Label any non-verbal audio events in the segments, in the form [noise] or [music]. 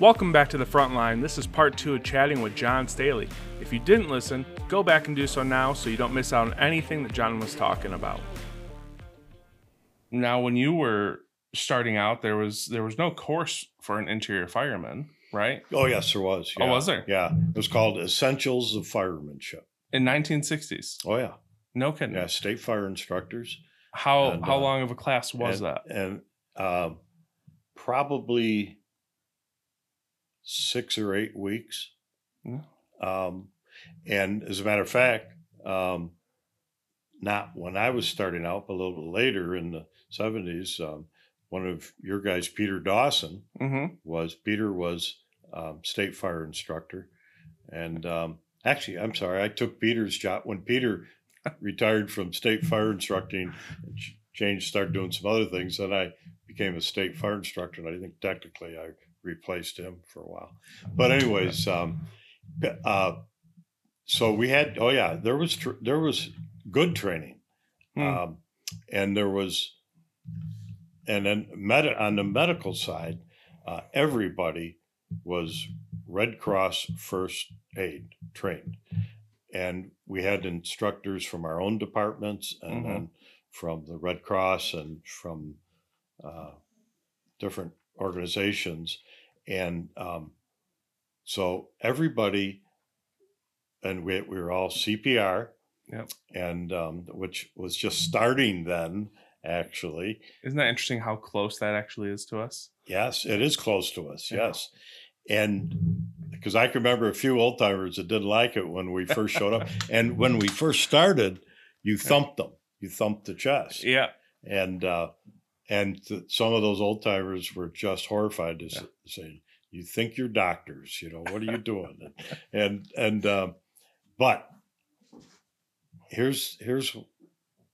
Welcome back to the front line. This is part two of chatting with Jon Stahley. If you didn't listen, go back and do so now so you don't miss out on anything that Jon was talking about. Now, when you were starting out, there was there was no course for an interior fireman, right? Oh yes, there was. Oh, yeah. was there? Yeah, it was called Essentials of Firemanship. In 1960s. Oh yeah, No kidding. yeah. State fire instructors. How And, how uh, long of a class was and, that? And um, probably six or eight weeks. Yeah. Um, and as a matter of fact, um, not when I was starting out, but a little bit later in the seventies, um, one of your guys, Peter Dawson, Mm-hmm. was Peter was um, state fire instructor, and um, actually, I'm sorry, I took Peter's job when Peter [laughs] retired from state fire instructing, changed, started doing some other things. And I became a state fire instructor, and I think technically I replaced him for a while. But anyways, um, uh, so we had oh yeah, there was tr- there was good training, Hmm. um, and there was, and then med- on the medical side, uh, everybody was Red Cross first aid trained, and we had instructors from our own departments and Mhm. then from the Red Cross and from uh, different organizations, and um, so everybody, and we we were all CPR, and um, which was just starting then actually. Isn't that interesting how close that actually is to us? Yes, it is close to us. Yeah. Yes. And because I can remember a few old timers that didn't like it when we first showed up. [laughs] And when we first started, you thumped them, you thumped the chest. Yeah. And, uh, and th- some of those old timers were just horrified to Yeah. say, you think you're doctors, you know, what are you doing? [laughs] and, and, uh, but here's, here's,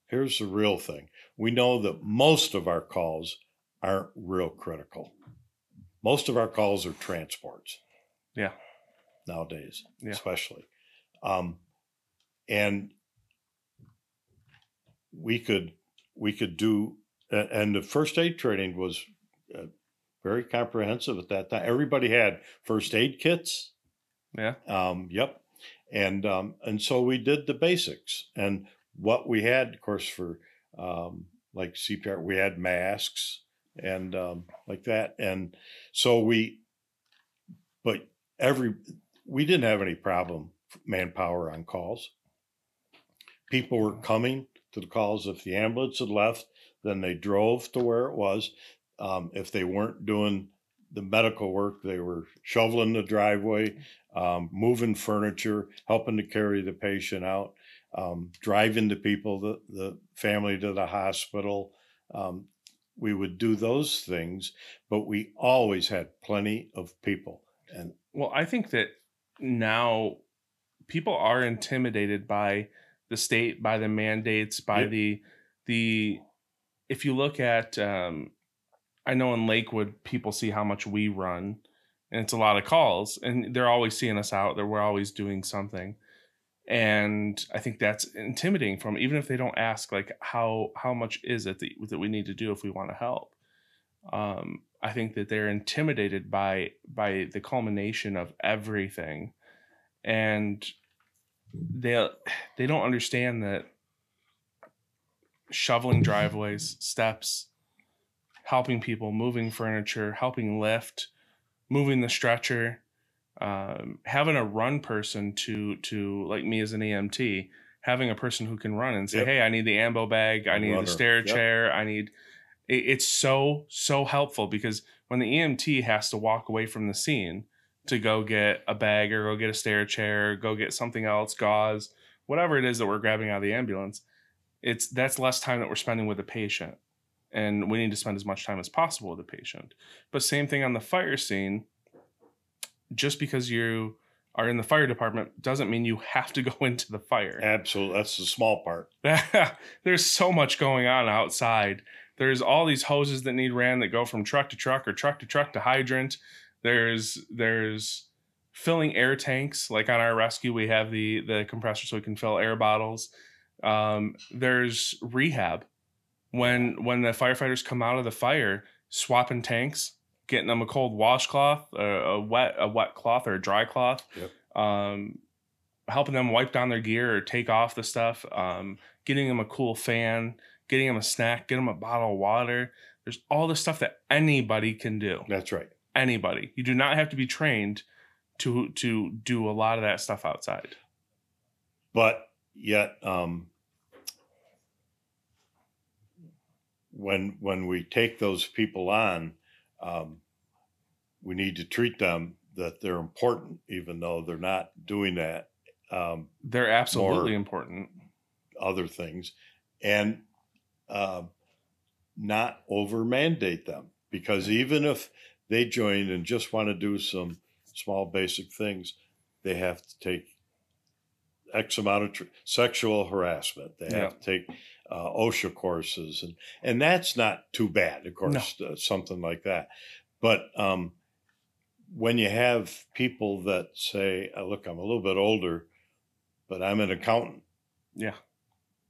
here's the real thing. We know that most of our calls aren't real critical. Most of our calls are transports. Yeah. Nowadays, Yeah. especially. Um, and we could we could do and the first aid training was uh, very comprehensive at that time. Everybody had first aid kits. Yeah. Um, yep. And um, and so we did the basics. And what we had, of course, for um, like CPR, we had masks and um, like that. And so we, but every we didn't have any problem manpower on calls. People were coming to the calls. If the ambulance had left, then they drove to where it was. Um, if they weren't doing the medical work, they were shoveling the driveway, um, moving furniture, helping to carry the patient out, um, driving the people, the, the family to the hospital. Um, we would do those things, but we always had plenty of people. And Well, I think that now people are intimidated by the state, by the mandates, by the the. If you look at, um, I know in Lakewood, people see how much we run, and it's a lot of calls, and they're always seeing us out. There, we're always doing something, and I think that's intimidating from even if they don't ask, like how how much is it that, that we need to do if we want to help. Um, I think that they're intimidated by by the culmination of everything, and they they don't understand that shoveling driveways, steps, helping people, moving furniture, helping lift, moving the stretcher, um, having a run person to to like me as an EMT, having a person who can run and say, Yep. "Hey, I need the Ambu bag, I need Runner. the stair Yep. chair, I need." It, it's so so helpful because when the EMT has to walk away from the scene to go get a bag or go get a stair chair, go get something else, gauze, whatever it is that we're grabbing out of the ambulance, it's that's less time that we're spending with the patient. And we need to spend as much time as possible with the patient. But same thing on the fire scene. Just because you are in the fire department doesn't mean you have to go [laughs] into the fire. absolutely, that's the small part. [laughs] There's so much going on outside. There's all these hoses that need ran that go from truck to truck or truck to truck to hydrant. There's there's filling air tanks. Like on our rescue, we have the the compressor so we can fill air bottles. Um, there's rehab. When when the firefighters come out of the fire, swapping tanks, getting them a cold washcloth, a, a wet a wet cloth or a dry cloth, Yep. um, helping them wipe down their gear or take off the stuff, um, getting them a cool fan, getting them a snack, getting them a bottle of water. There's all the stuff that anybody can do. That's right. Anybody. You do not have to be trained to to do a lot of that stuff outside. But yet, um, when when we take those people on, um, we need to treat them that they're important, even though they're not doing that. Um, They're absolutely important. other things, and uh, not over mandate them because even if they join and just want to do some small basic things, they have to take X amount of tr- sexual harassment. They Yeah. have to take uh, OSHA courses, and and that's not too bad, of course, uh, something like that. But um, when you have people that say, uh, "Look, I'm a little bit older, but I'm an accountant," Yeah.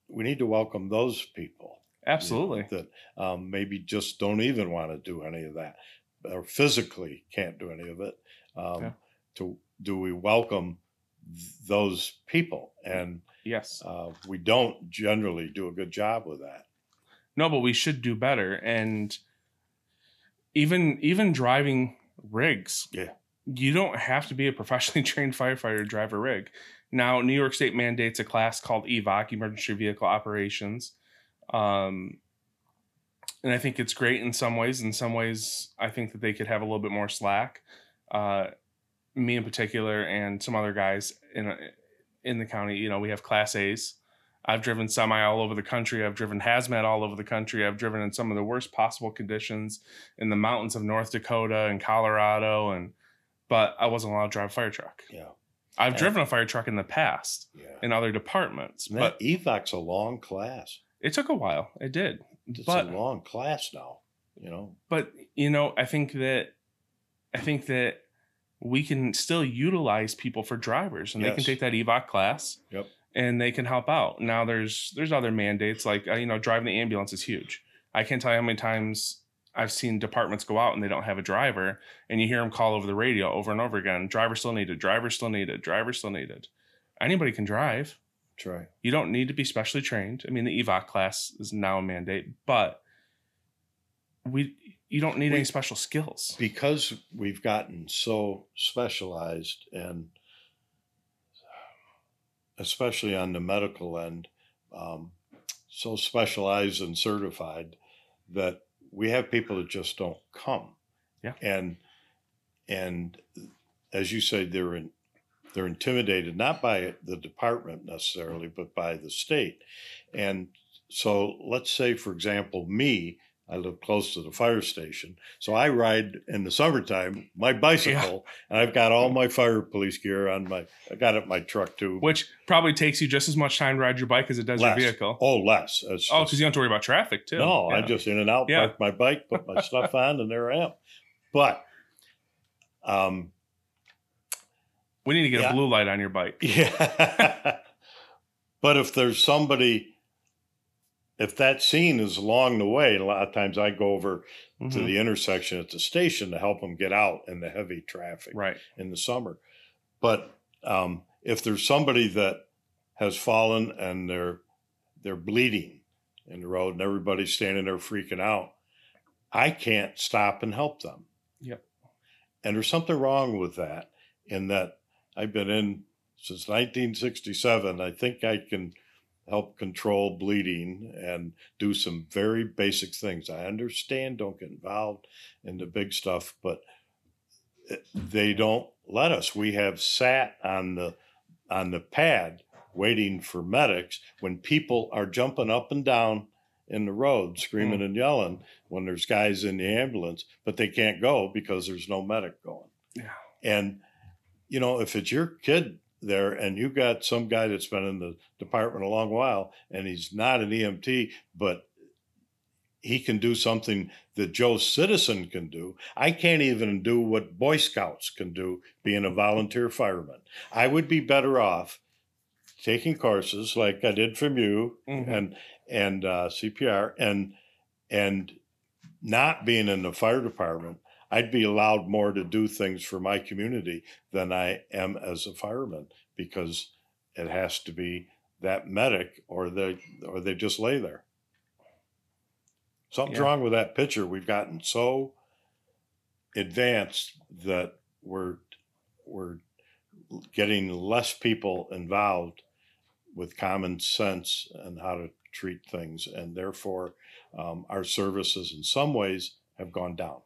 we need to welcome those people you know, Absolutely. that um, maybe just don't even want to do any of that or physically can't do any of it um, Yeah. to do we welcome those people and Yes. uh, we don't generally do a good job with that No, but we should do better. And even even driving rigs. Yeah. You don't have to be a professionally [laughs] trained firefighter to drive a rig. Now, New York State mandates a class called EVOC, Emergency Vehicle Operations. Um, and I think it's great in some ways. In some ways, I think that they could have a little bit more slack. Uh, me in particular, and some other guys in in the county. You know, we have Class A's. I've driven semi all over the country. I've driven hazmat all over the country. I've driven in some of the worst possible conditions in the mountains of North Dakota and Colorado, and but I wasn't allowed to drive a fire truck. yeah I've Yeah. driven a fire truck in the past yeah in other departments, and but evoc's a long class it took a while. It did, it's but a long class now you know but you know, I think that I think that we can still utilize people for drivers, and they can take that evoc class. Yep. And they can help out. Now, there's there's other mandates like uh, you know driving the ambulance is huge. I can't tell you how many times I've seen departments go out and they don't have a driver, and you hear them call over the radio over and over again. Driver still needed. Driver still needed. Driver still needed. Anybody can drive. try You don't need to be specially trained. I mean, the evoc class is now a mandate, but we you don't need We- any special skills. because we've gotten so specialized and especially on the medical end um, so specialized and certified that we have people that just don't come Yeah. and and as you say they're in, they're intimidated not by the department necessarily but by the state and so let's say for example me I live close to the fire station. So I ride in the summertime my bicycle and I've got all my fire police gear on my I got it in my truck too. Which probably takes you just as much time to ride your bike as it does Less. your vehicle. Oh less. It's Oh, because you don't have to worry about traffic too. no, I Yeah. just in and out, Yeah. park my bike, put my stuff on, and there I am. But um we need to get Yeah. a blue light on your bike. [laughs] yeah. but if there's somebody if that scene is along the way, a lot of times I go over to Mhm. the intersection at the station to help them get out in the heavy traffic. Right. in the summer. But um, if there's somebody that has fallen and they're they're bleeding in the road and everybody's standing there freaking out, I can't stop and help them. Yep. And there's something wrong with that in that I've been in since 1967. I think I can help control bleeding and do some very basic things. I understand, don't get involved in the big stuff, but eh, they don't let us. We have sat on the on the pad waiting for medics when people are jumping up and down in the road screaming mm. and yelling when there's guys in the ambulance, but they can't go because there's no medic going. Yeah. And you know, if it's your kid there and you've got some guy that's been in the department a long while and he's not an EMT, but he can do something that Joe Citizen can do. I can't even do what Boy Scouts can do being a volunteer fireman. I would be better off taking courses like I did from you Mhm. and and uh, CPR and and not being in the fire department, I'd be allowed more to do things for my community than I am as a fireman because it has to be that medic or they or they just lay there. Something's Yeah. wrong with that picture. We've gotten so advanced that we're we're getting less people involved with common sense and how to treat things, and therefore um, our services in some ways have gone down.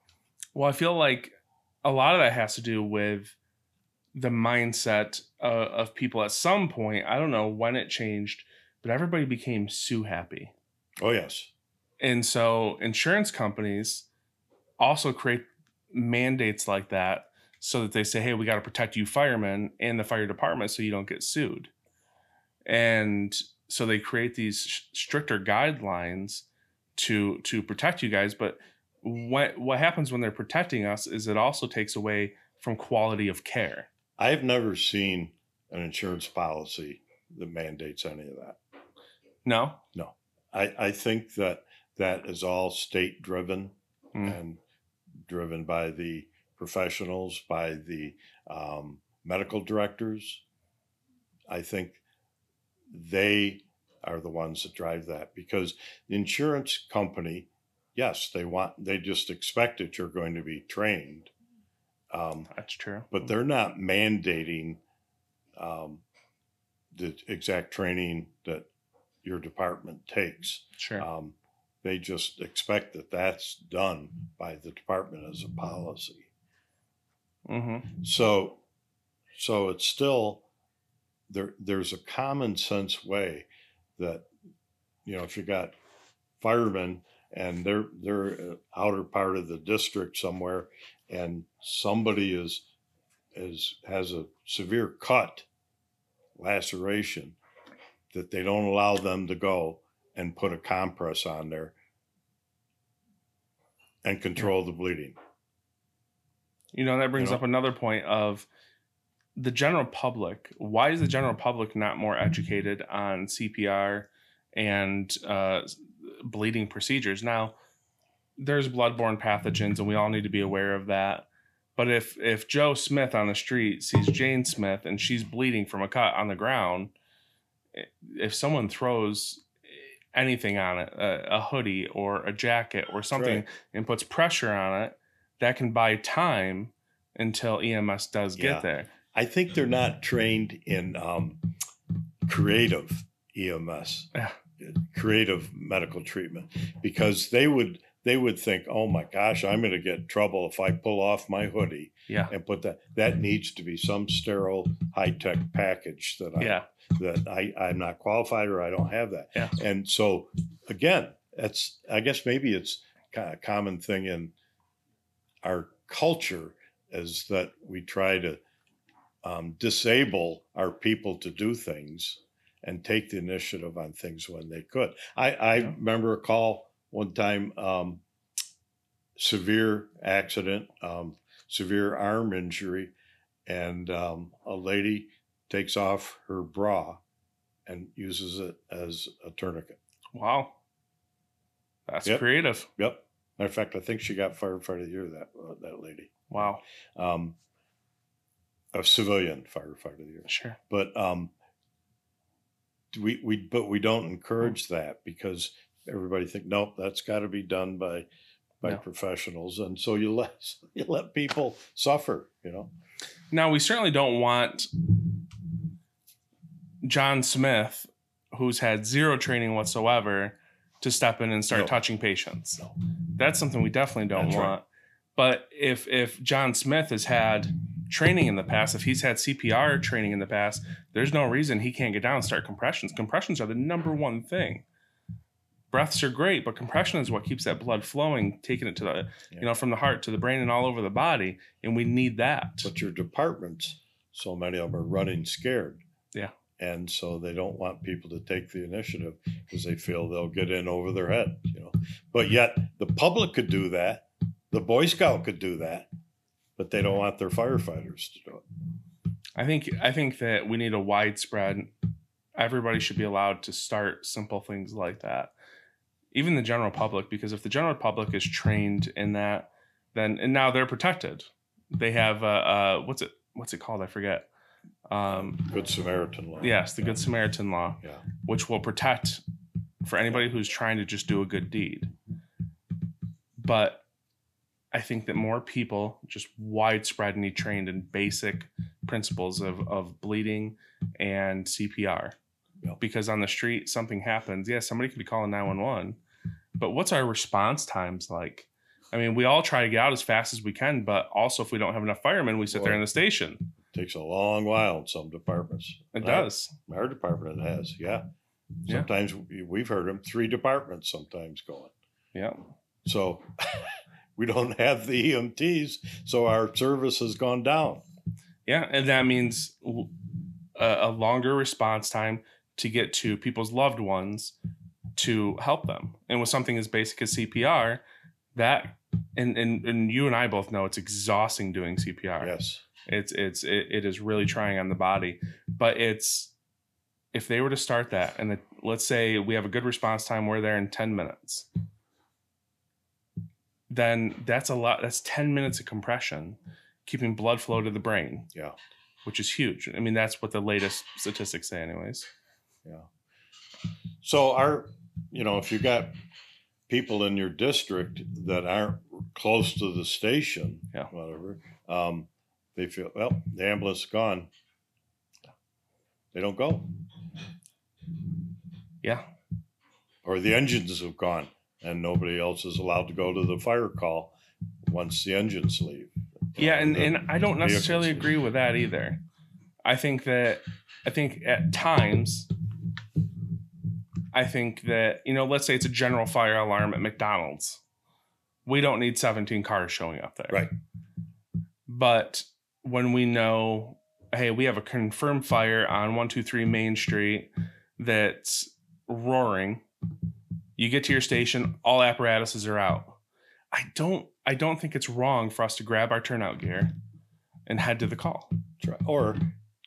Well, I feel like a lot of that has to do with the mindset uh, of people at some point. I don't know when it changed, but everybody became sue happy. Oh yes, And so insurance companies also create mandates like that so that they say, hey, we got to protect you firemen and the fire department so you don't get sued. And so they create these sh- stricter guidelines to to protect you guys, but what what happens when they're protecting us is it also takes away from quality of care. I've never seen an insurance policy that mandates any of that. No? No. I, I think that that is all state driven Mm. and driven by the professionals, by the um, medical directors. I think they are the ones that drive that because the insurance company, yes, they want, they just expect that you're going to be trained. Um, That's true. but they're not mandating um, the exact training that your department takes. Sure. Um, they just expect that that's done by the department as a policy. Mm-hmm. So, so it's still there. There's a common sense way that you know if you got firemen and they're they're uh, outer part of the district somewhere, and somebody is is has a severe cut, laceration, that they don't allow them to go and put a compress on there and control the bleeding. You know, that brings know? up another point of the general public. Why is the general public not more educated on CPR and uh, bleeding procedures? Now, there's bloodborne pathogens, and we all need to be aware of that. But if if Joe Smith on the street sees Jane Smith and she's bleeding from a cut on the ground, if someone throws anything on it, a, a hoodie or a jacket or something, right. and puts pressure on it, that can buy time until EMS does Yeah. get there. I think they're not trained in um, creative EMS, Yeah. Creative medical treatment, because they would they would think, oh my gosh, I'm going to get in trouble if I pull off my hoodie Yeah. and put that. That needs to be some sterile high tech package that I Yeah. that I I'm not qualified or I don't have that. Yeah. And so again, that's I guess maybe it's kind of a common thing in our culture is that we try to um, disable our people to do things and take the initiative on things when they could. I, I Yeah. remember a call one time, um, severe accident, um, severe arm injury, and um, a lady takes off her bra and uses it as a tourniquet. Wow. That's Yep. creative. Yep. Matter of fact, I think she got firefighter of the year. That uh, that lady, Wow. um, a civilian firefighter of the year. Sure. but um we we but we don't mm-hmm. encourage that because everybody think nope that's got to be done by by No. professionals and so you let [laughs] you let people suffer you know Now, we certainly don't want John Smith, who's had zero training whatsoever, to step in and start No. touching patients. That's something we definitely don't That's right. want. But if if John Smith has had training in the past, if he's had CPR training in the past, there's no reason he can't get down and start compressions. Compressions are the number one thing. Breaths are great, but compression is what keeps that blood flowing, taking it to the, Yeah. you know, from the heart to the brain and all over the body, and we need that. but your departments so many of them are running scared Yeah. and so they don't want people to take the initiative because they feel they'll get in over their head you know but yet the public could do that the boy scout could do that but they don't want their firefighters to do it I think I think that we need a widespread. Everybody should be allowed to start simple things like that. even the general public, because if the general public is trained in that, then and now they're protected. They have uh, uh what's it what's it called? I forget. Um, Good Samaritan law. yes, the Good Samaritan law, Yeah. which will protect for anybody who's trying to just do a good deed. But I think that more people just widespread need trained in basic principles of, of bleeding and CPR. Yeah. Because on the street, something happens. Yeah, somebody could be calling 911. But what's our response times like? I mean, we all try to get out as fast as we can, but also if we don't have enough firemen, we sit there in the station. Takes a long while in some departments. It does. Our department has, yeah. Yeah. Sometimes we- we've heard them three departments sometimes going. Yeah. So [laughs] we don't [laughs] have the EMTs, so our service has gone down. Yeah, and that means a longer response time to get to people's loved ones to help them. And with something as basic as CPR, that and and, and you and I both know it's exhausting doing CPR. Yes. It's it's it, it is really trying on the body, but it's if they were to start that and the, let's say we have a good response time, we're there in 10 minutes. Then that's a lot. That's 10 minutes of compression, keeping blood flow to the brain. Yeah. Which is huge. I mean, that's what the latest statistics say, anyways. Yeah. So our, you know, if you got people in your district that aren't close to the station, Yeah. whatever, um, they feel, well, the ambulance is gone. They don't go. Yeah. Or the engines have gone and nobody else is allowed to go to the fire call once the engines leave. Yeah, and, The and I don't necessarily agree with that either. I think that I think at times I think that, you know, let's say it's a general fire alarm at McDonald's. We don't need 17 cars showing up there. Right. But when we know, hey, we have a confirmed fire on 123 Main Street that's roaring, you get to your station, all apparatuses are out. I don't I don't think it's wrong for us to grab our turnout gear and head to the call. Or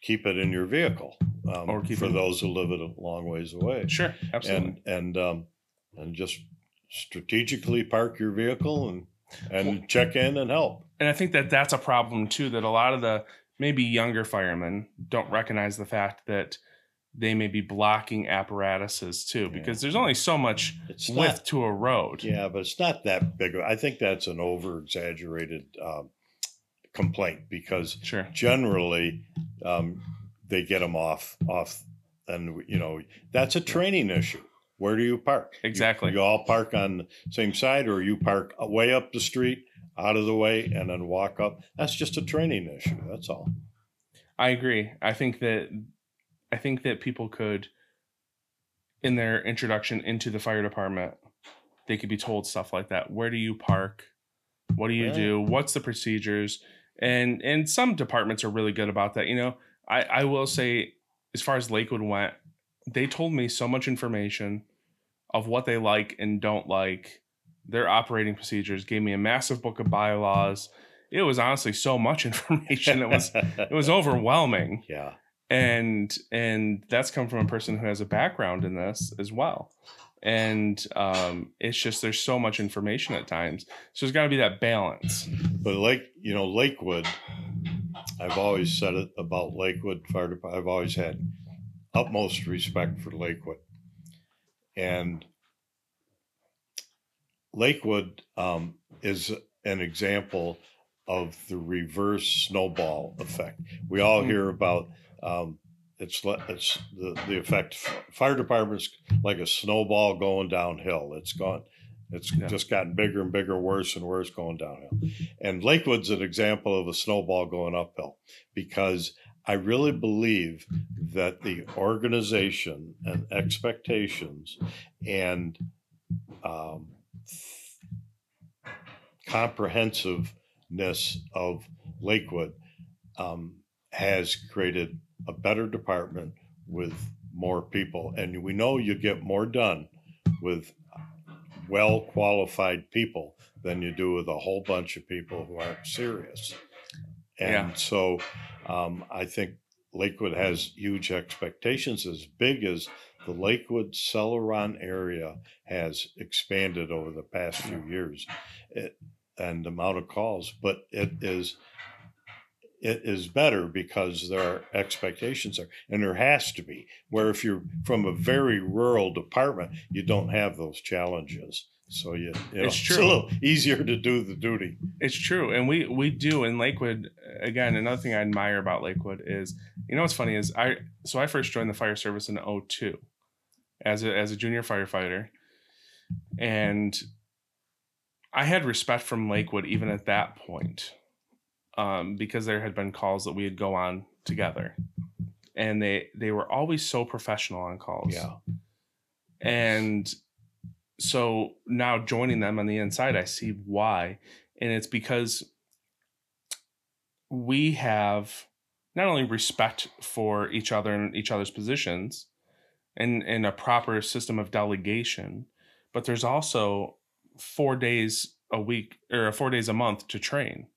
keep it in your vehicle. Um, Or keep for it- those who live it a long ways away. Sure, absolutely. and and um, and just strategically park your vehicle and and check in and help. and I think that that's a problem too. That a lot of the maybe younger firemen don't recognize the fact that they may be blocking apparatuses too, because there's only so much It's width not, to a road. yeah, but it's not that big. I think that's an over exaggerated um, complaint because Sure. generally um, they get them off off, and you know that's a training issue. Where do you park? You- Exactly. You, all park on the same side, or you park way up the street, out of the way, and then walk up. That's just a training issue. That's all. I agree. I think that I think that people could in their introduction into the fire department, they could be told stuff like that. Where do you park? What do you Right. do? What's the procedures? And and some departments are really good about that. You know, I, I will say as far as Lakewood went, they told me so much information of what they like and don't like, their operating procedures, gave me a massive book of bylaws. It was honestly so much [laughs] information. It was it was [laughs] overwhelming yeah. And and that's come from a person who has a background in this as well and um it's just there's so much information at times so there's got to be that balance But Lake, you know, Lakewood, I've always said it about Lakewood Fire Department. I've always had utmost respect for Lakewood. And Lakewood um, is an example of the reverse snowball effect. We all Mm. hear about um, it's it's the, the effect. Fire departments like a snowball going downhill. It's gone. It's Yeah. just gotten bigger and bigger, worse and worse going downhill. And Lakewood's an example of a snowball going uphill because I really believe that the organization and expectations and um, comprehensiveness of Lakewood um, has created a better department with more people. And we know you get more done with well qualified people than you do with a whole bunch of people who aren't serious. And Yeah. so um, I think Lakewood has huge expectations, as big as the Lakewood Celoron area has expanded over the past few years, it, and the amount of calls, but it is it is better because there are expectations there, and there has to be. Where if you're from a very rural department, you don't have those challenges. So you, you know, It's it's true. a little easier to do the duty. It's true, and we we do in Lakewood. Again, another thing I admire about Lakewood is, you know, what's funny is I so I first joined the fire service in 02 as a as a junior firefighter, and I had respect from Lakewood even at that point, um, because there had been calls that we would go on together, and they they were always so professional on calls. Yeah. And so now joining them on the inside, I see why. And it's because we have not only respect for each other and each other's positions and, and a proper system of delegation, but there's also four days a week or four days a month to train.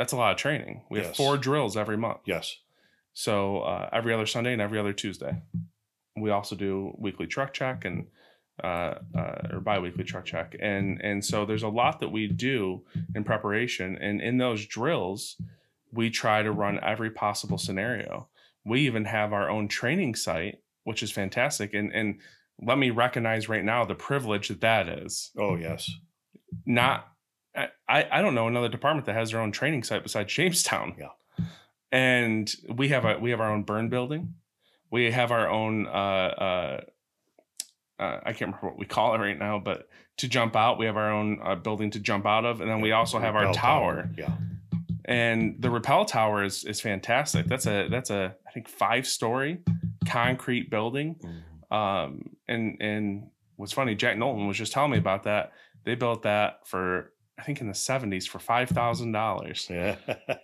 That's a lot of training. We have four drills every month. Yes. So uh, every other Sunday and every other Tuesday. We also do weekly truck check and uh, uh, or biweekly truck check, and and so there's a lot that we do in preparation, and in those drills, we try to run every possible scenario. We even have our own training site, which is fantastic, and and let me recognize right now the privilege that that is. Oh yes. Not, I I don't know another department that has their own training site besides Jamestown. Yeah. and we have a we have our own burn building. We have our own. Uh, uh, uh, I can't remember what we call it right now, but to jump out, we have our own uh, building to jump out of, and then we also have our Bell tower. Yeah. And the rappel tower is is fantastic. That's a that's a I think five story concrete building. Mhm. Um, and and what's funny, Jack Knowlton was just telling me about that. They built that for I think in the seventies for five thousand dollars. Yeah.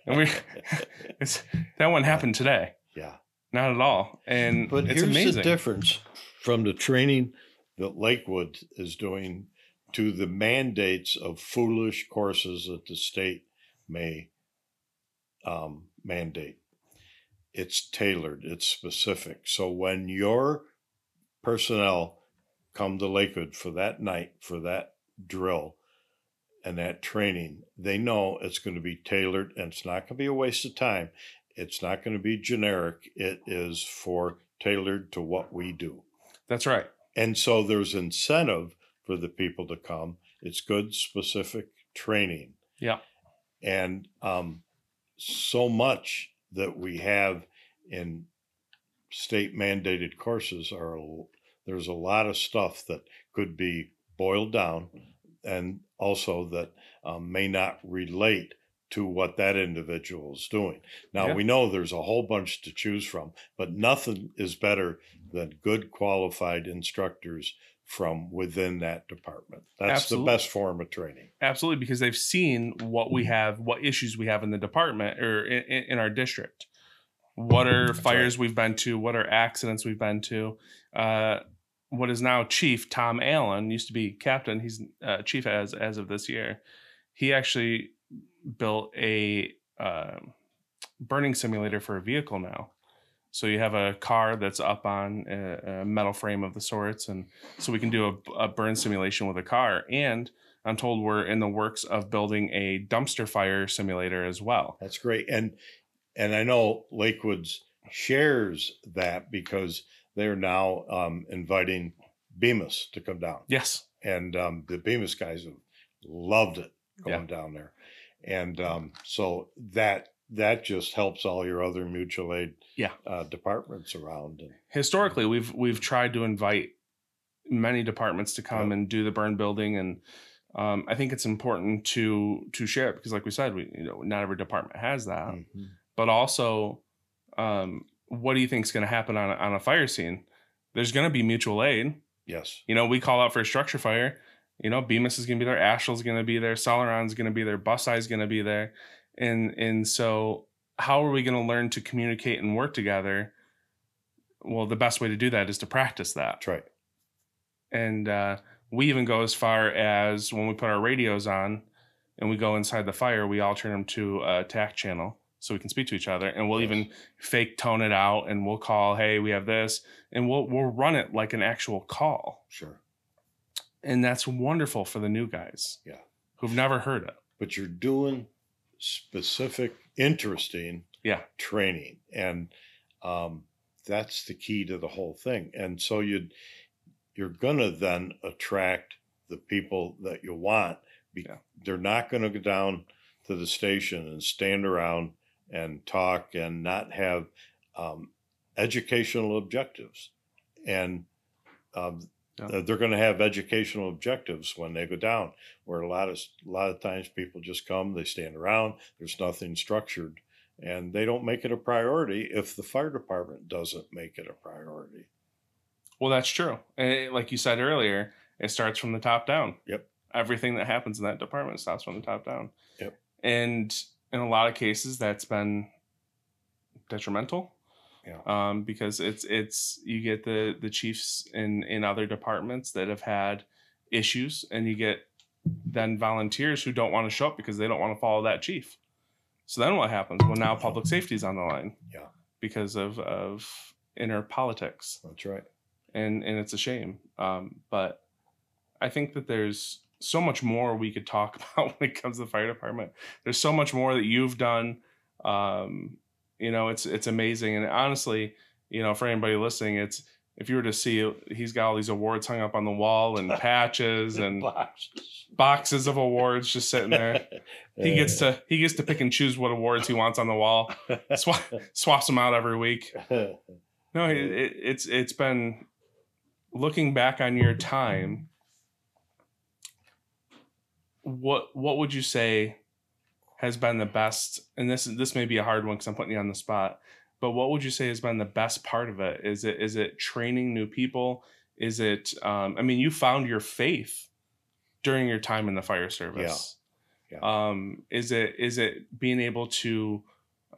And we [laughs] it's that one happened today. yeah. Not at all. And But it's here's amazing. the difference from the training that Lakewood is doing to the mandates of foolish courses that the state may um, mandate. It's tailored, it's specific. So when your personnel come to Lakewood for that night, for that drill, and that training, they know it's going to be tailored and it's not going to be a waste of time. It's not going to be generic. It is for tailored to what we do. That's right. And so there's incentive for the people to come. It's good, specific training. Yeah. And um, so much that we have in state mandated courses are there's a lot of stuff that could be boiled down and also that um, may not relate to what that individual is doing. Now Yeah. we know there's a whole bunch to choose from, but nothing is better than good qualified instructors from within that department. That's Absolutely. the best form of training. Absolutely, because they've seen what we have, what issues we have in the department or in, in our district. What are That's fires we've been to? What are accidents we've been to? Uh, what is now Chief Tom Allen used to be captain. He's uh, chief as as of this year. He actually built a uh, burning simulator for a vehicle now. So you have a car that's up on a, a metal frame of the sorts, and so we can do a, a burn simulation with a car. And I'm told we're in the works of building a dumpster fire simulator as well. That's great. And and I know Lakewood's shares that because they're now um, inviting Bemus to come down. Yes, And um, the Bemus guys have loved it Yeah. going down there. And um, so that that just helps all your other mutual aid Yeah. uh, departments around. And historically we've we've tried to invite many departments to come Yep. and do the burn building and um, I think it's important to to share it because like we said we you know not every department has that Mhm. but also um, what do you think is going to happen on a, on a fire scene? There's going to be mutual aid. Yes, you know we call out for a structure fire. You know Bemus is going to be there Ashel's going to be there Celoron's going to be there Bus is going to be there. And and so how are we going to learn to communicate and work together? Well the best way to do that is to practice that. That's right. and uh, we even go as far as when we put our radios on and we go inside the fire we all turn them to a tac channel so we can speak to each other and we'll Yes. even fake tone it out and we'll call hey we have this and we'll we'll run it like an actual call Sure. and that's wonderful for the new guys Yeah. who've never heard it But you're doing specific, interesting yeah training. And um, that's the key to the whole thing. And so you'd, you're going to then attract the people that you want. Be- Yeah. They're not going to go down to the station and stand around and talk and not have um, educational objectives. And um, Yeah. they're going to have educational objectives when they go down. Where a lot of a lot of times people just come, they stand around. There's nothing structured, and they don't make it a priority if the fire department doesn't make it a priority. well that's true and it- like you said earlier it starts from the top down Yep. everything that happens in that department starts from the top down Yep. and in a lot of cases that's been detrimental Yeah. um, because it's it's you get the the chiefs in in other departments that have had issues and you get then volunteers who don't want to show up because they don't want to follow that chief so then what happens well now public safety is on the line Yeah. because of of inner politics That's right. and and it's a shame um, but i think that there's so much more we could talk [laughs] about when it comes to the fire department. There's so much more that you've done um, you know it's it's amazing. And honestly you know for anybody listening it's if you were to see he's got all these awards hung up on the wall and [laughs] patches and Boxes. of awards just sitting there. [laughs] He gets to he gets to pick and choose what awards he wants on the wall. Swap, swaps them out every week. No, it, it's it's been looking back on your time. What what would you say has been the best? And this this may be a hard one because I'm putting you on the spot. But what would you say has been the best part of it? Is it is it training new people? Is it? Um, I mean, you found your faith during your time in the fire service. Yeah. Um, is it is it being able to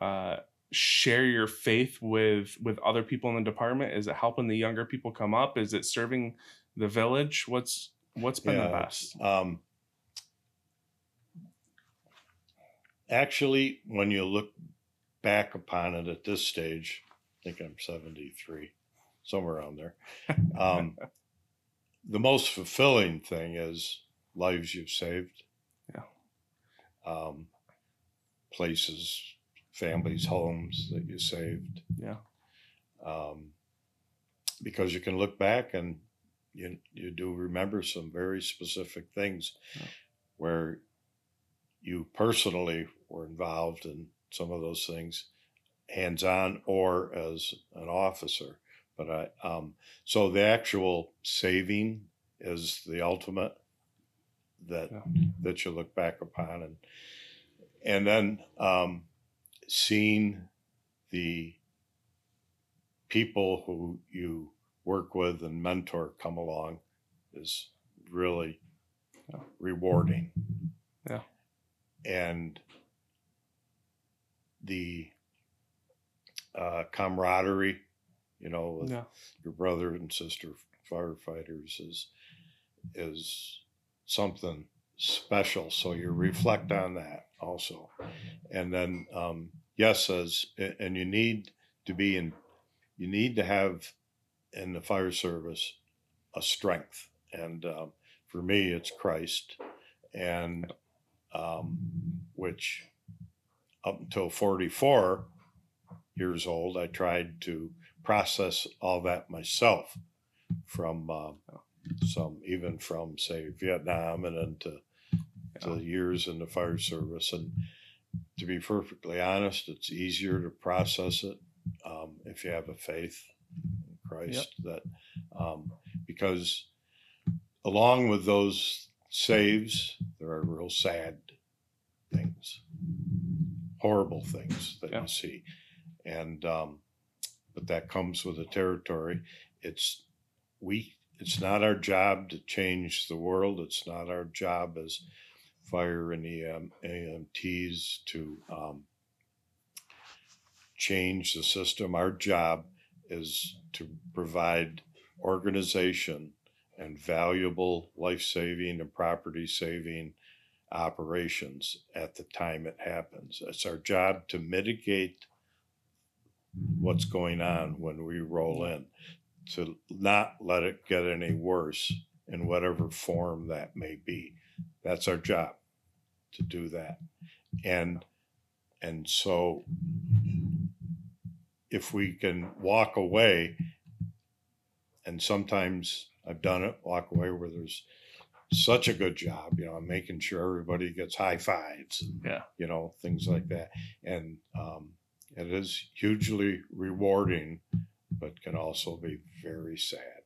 uh, share your faith with with other people in the department? Is it helping the younger people come up? Is it serving the village? What's what's been the best? Um, actually, when you look back upon it at this stage, I think I'm 73, somewhere around there. [laughs] Um, the most fulfilling thing is lives you've saved. Yeah. Um, places, families, homes that you saved. Yeah. Um, because you can look back and you you do remember some very specific things Yeah. where you personally were involved in some of those things hands on or as an officer but i um so the actual saving is the ultimate that Yeah. that you look back upon and and then um seeing the people who you work with and mentor come along is really Yeah. rewarding. Yeah. And the uh, camaraderie, you know, with Yeah. your brother and sister firefighters is is something special. So you reflect on that also, and then um, yes, as and you need to be in, you need to have in the fire service a strength, and um, for me, it's Christ, and um, which up until forty four years old, I tried to process all that myself from um, some, even from say Vietnam and into Yeah. the years in the fire service. And to be perfectly honest, it's easier to process it um, if you have a faith in Christ. That um, because along with those saves, there are real sad things, horrible things that Yeah. you see, and um, but that comes with the territory. It's we. It's not our job to change the world. It's not our job as fire and EM, AMTs to um, change the system. Our job is to provide organization and valuable life saving and property saving operations at the time it happens. It's our job to mitigate what's going on when we roll in, to not let it get any worse in whatever form that may be. That's our job to do that. And and so if we can walk away and sometimes I've done it, walk away where there's such a good job, you know, making sure everybody gets high fives and Yeah. you know, things like that. And um it is hugely rewarding, but can also be very sad.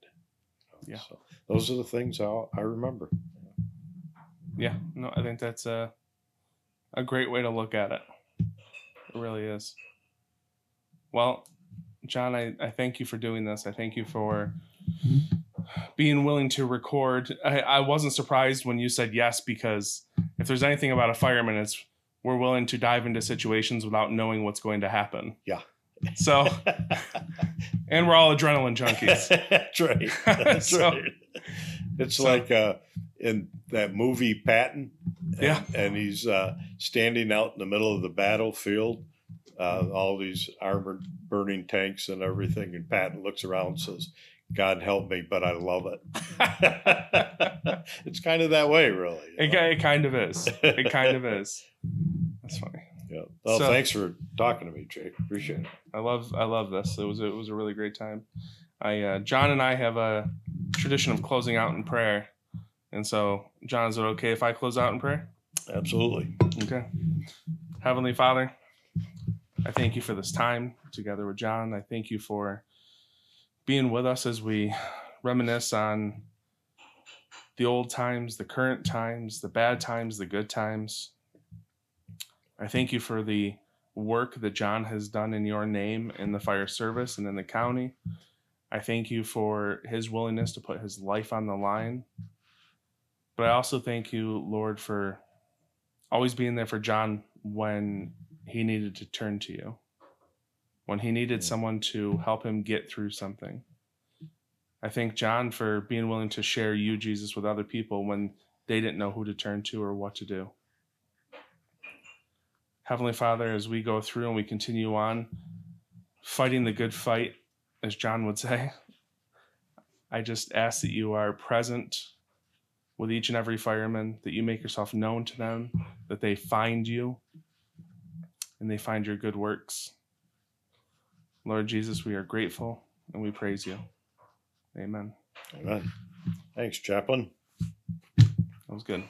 Yeah. So those are the things I I remember. Yeah, no, I think that's a a great way to look at it. It really is. Well, Jon, I, I thank you for doing this. I thank you for being willing to record. I, I wasn't surprised when you said yes because if there's anything about a fireman, it's we're willing to dive into situations without knowing what's going to happen. Yeah. So, [laughs] and we're all adrenaline junkies. [laughs] That's right. [laughs] That's So- right. It's so- like uh, in that movie Patton. and- Yeah. And he's uh, standing out in the middle of the battlefield, uh, all these armored burning tanks and everything. And Patton looks around and says, God help me, but I love it. [laughs] it's kind of that way, really. It, it kind of is. It kind of [laughs] is. That's funny. Yeah. Well, So- thanks for talking to me, Jake. Appreciate it. I love I love this. It was it was a really great time. I uh, John and I have a tradition of closing out in prayer, and so Jon, is it okay if I close out in prayer? Absolutely. Okay. Heavenly Father, I thank you for this time together with Jon. I thank you for being with us as we reminisce on the old times, the current times, the bad times, the good times. I thank you for the work that Jon has done in your name in the fire service and in the county. I thank you for his willingness to put his life on the line. But I also thank you, Lord, for always being there for Jon when he needed to turn to you, when he needed someone to help him get through something. I thank Jon for being willing to share you, Jesus, with other people when they didn't know who to turn to or what to do. Heavenly Father, as we go through and we continue on fighting the good fight, as John would say, I just ask that you are present with each and every fireman, that you make yourself known to them, that they find you, and they find your good works. Lord Jesus, we are grateful and we praise you. Amen. Amen. Thanks, Chaplain. That was good.